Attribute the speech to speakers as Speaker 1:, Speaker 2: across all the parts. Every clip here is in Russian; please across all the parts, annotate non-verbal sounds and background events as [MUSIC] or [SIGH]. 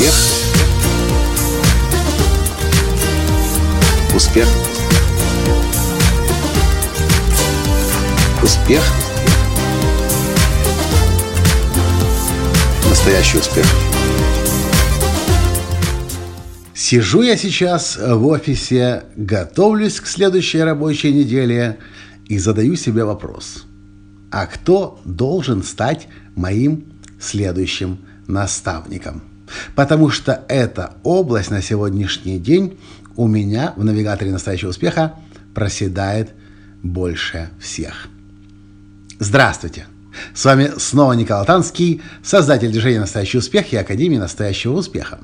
Speaker 1: Успех. Успех. Успех. Настоящий успех.
Speaker 2: Сижу я сейчас в офисе, готовлюсь к следующей рабочей неделе и задаю себе вопрос. А кто должен стать моим следующим наставником? Потому что эта область на сегодняшний день у меня в навигаторе настоящего успеха проседает больше всех. Здравствуйте! С вами снова Николай Танский, создатель движения «Настоящий успех» и Академии «Настоящего успеха».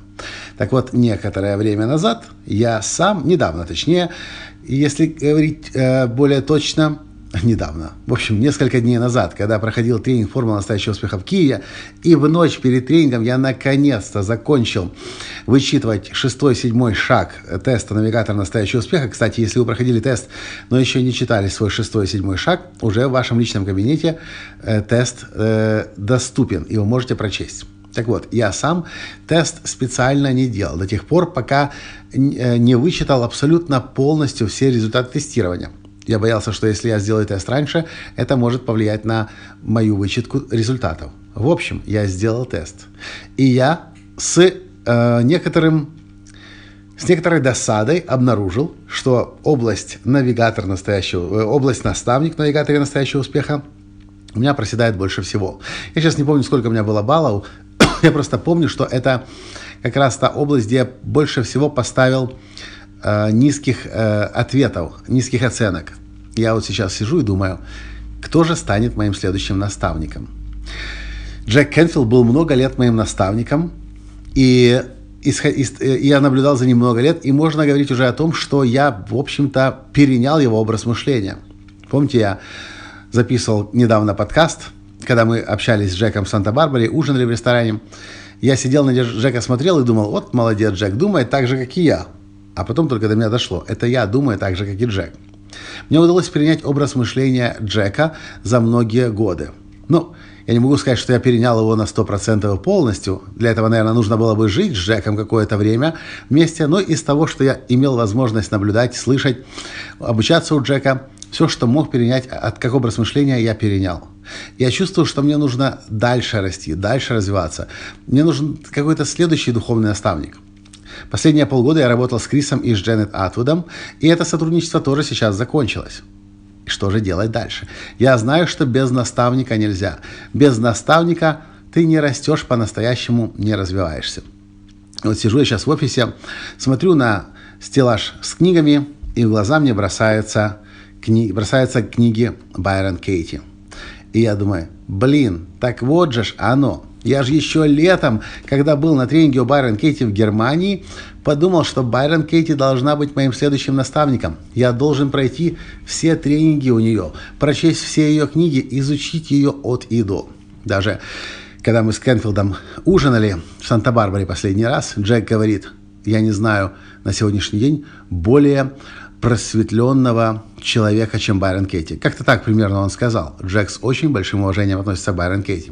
Speaker 2: Так вот, некоторое время назад я сам, недавно точнее, если говорить э, более точно, [LAUGHS] недавно, в общем, несколько дней назад, когда проходил тренинг «Формула настоящего успеха» в Киеве, и в ночь перед тренингом я наконец-то закончил вычитывать шестой, седьмой шаг теста навигатора настоящего успеха. Кстати, если вы проходили тест, но еще не читали свой шестой, седьмой шаг, уже в вашем личном кабинете э, тест э, доступен, и вы можете прочесть. Так вот, я сам тест специально не делал до тех пор, пока э, не вычитал абсолютно полностью все результаты тестирования. Я боялся, что если я сделаю тест раньше, это может повлиять на мою вычетку результатов. В общем, я сделал тест. И я с э, некоторым с некоторой досадой обнаружил, что область навигатор настоящего, э, область наставник навигатора настоящего успеха у меня проседает больше всего. Я сейчас не помню, сколько у меня было баллов. [COUGHS] я просто помню, что это как раз та область, где я больше всего поставил низких э, ответов, низких оценок. Я вот сейчас сижу и думаю, кто же станет моим следующим наставником? Джек Кенфилд был много лет моим наставником, и я наблюдал за ним много лет, и можно говорить уже о том, что я, в общем-то, перенял его образ мышления. Помните, я записывал недавно подкаст, когда мы общались с Джеком в Санта-Барбаре, ужинали в ресторане. Я сидел на Джека, смотрел и думал, вот молодец, Джек, думает так же, как и я. А потом только до меня дошло. Это я думаю так же, как и Джек. Мне удалось перенять образ мышления Джека за многие годы. Ну, я не могу сказать, что я перенял его на 100% полностью. Для этого, наверное, нужно было бы жить с Джеком какое-то время вместе. Но из того, что я имел возможность наблюдать, слышать, обучаться у Джека, все, что мог перенять от как образ мышления, я перенял. Я чувствую, что мне нужно дальше расти, дальше развиваться. Мне нужен какой-то следующий духовный наставник. Последние полгода я работал с Крисом и с Дженнет Атвудом, и это сотрудничество тоже сейчас закончилось. Что же делать дальше? Я знаю, что без наставника нельзя. Без наставника ты не растешь по-настоящему, не развиваешься. Вот сижу я сейчас в офисе, смотрю на стеллаж с книгами, и в глаза мне бросаются, кни... бросаются книги Байрон Кейти. И я думаю, блин, так вот же ж оно. Я же еще летом, когда был на тренинге у Байрон Кейти в Германии, подумал, что Байрон Кейти должна быть моим следующим наставником. Я должен пройти все тренинги у нее, прочесть все ее книги, изучить ее от и до. Даже когда мы с Кенфилдом ужинали в Санта-Барбаре последний раз, Джек говорит, я не знаю на сегодняшний день более просветленного человека, чем Байрон Кейти. Как-то так примерно он сказал. Джек с очень большим уважением относится к Байрон Кейти.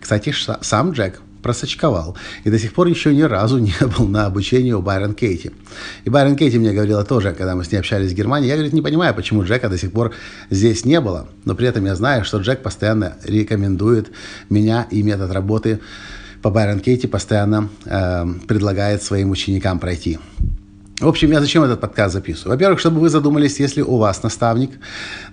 Speaker 2: Кстати, сам Джек просочковал и до сих пор еще ни разу [LAUGHS] не был на обучении у Байрон Кейти. И Байрон Кейти мне говорила тоже, когда мы с ней общались в Германии, я, говорит, не понимаю, почему Джека до сих пор здесь не было, но при этом я знаю, что Джек постоянно рекомендует меня и метод работы по Байрон Кейти постоянно э, предлагает своим ученикам пройти. В общем, я зачем этот подкаст записываю? Во-первых, чтобы вы задумались, если у вас наставник,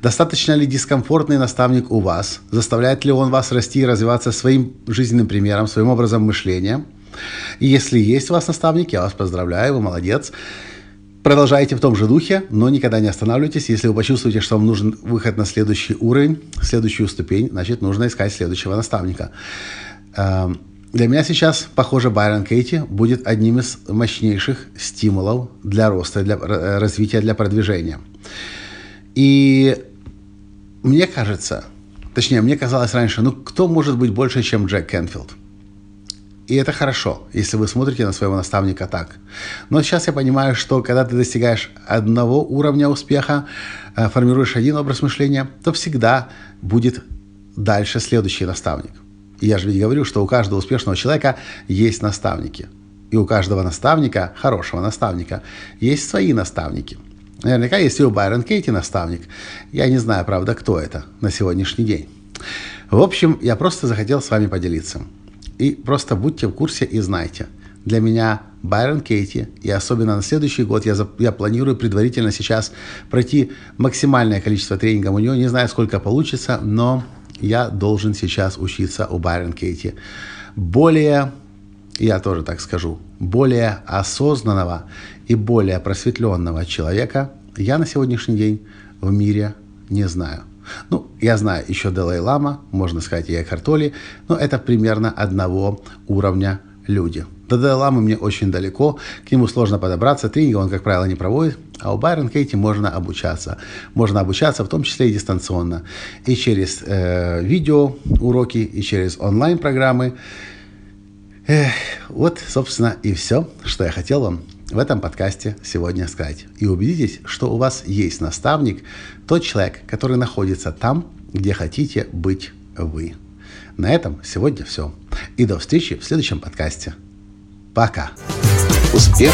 Speaker 2: достаточно ли дискомфортный наставник у вас, заставляет ли он вас расти и развиваться своим жизненным примером, своим образом мышления. И если есть у вас наставник, я вас поздравляю, вы молодец. Продолжайте в том же духе, но никогда не останавливайтесь. Если вы почувствуете, что вам нужен выход на следующий уровень, следующую ступень, значит, нужно искать следующего наставника. Для меня сейчас, похоже, Байрон Кейти будет одним из мощнейших стимулов для роста, для развития, для продвижения. И мне кажется, точнее, мне казалось раньше, ну кто может быть больше, чем Джек Кенфилд? И это хорошо, если вы смотрите на своего наставника так. Но сейчас я понимаю, что когда ты достигаешь одного уровня успеха, э, формируешь один образ мышления, то всегда будет дальше следующий наставник – я же ведь говорю, что у каждого успешного человека есть наставники. И у каждого наставника, хорошего наставника, есть свои наставники. Наверняка есть и у Байрон Кейти наставник. Я не знаю, правда, кто это на сегодняшний день. В общем, я просто захотел с вами поделиться. И просто будьте в курсе и знайте. Для меня Байрон Кейти, и особенно на следующий год я, я планирую предварительно сейчас пройти максимальное количество тренингов у него. Не знаю, сколько получится, но я должен сейчас учиться у Байрон Кейти. Более, я тоже так скажу, более осознанного и более просветленного человека я на сегодняшний день в мире не знаю. Ну, я знаю еще Далай-Лама, можно сказать, и Экхартоли, но это примерно одного уровня люди. До Далай-Ламы мне очень далеко, к нему сложно подобраться, тренинга он, как правило, не проводит, а у Байрон Кейти можно обучаться. Можно обучаться в том числе и дистанционно. И через э, видео и через онлайн-программы. Эх, вот, собственно, и все, что я хотел вам в этом подкасте сегодня сказать. И убедитесь, что у вас есть наставник, тот человек, который находится там, где хотите быть вы. На этом сегодня все. И до встречи в следующем подкасте. Пока.
Speaker 1: Успех.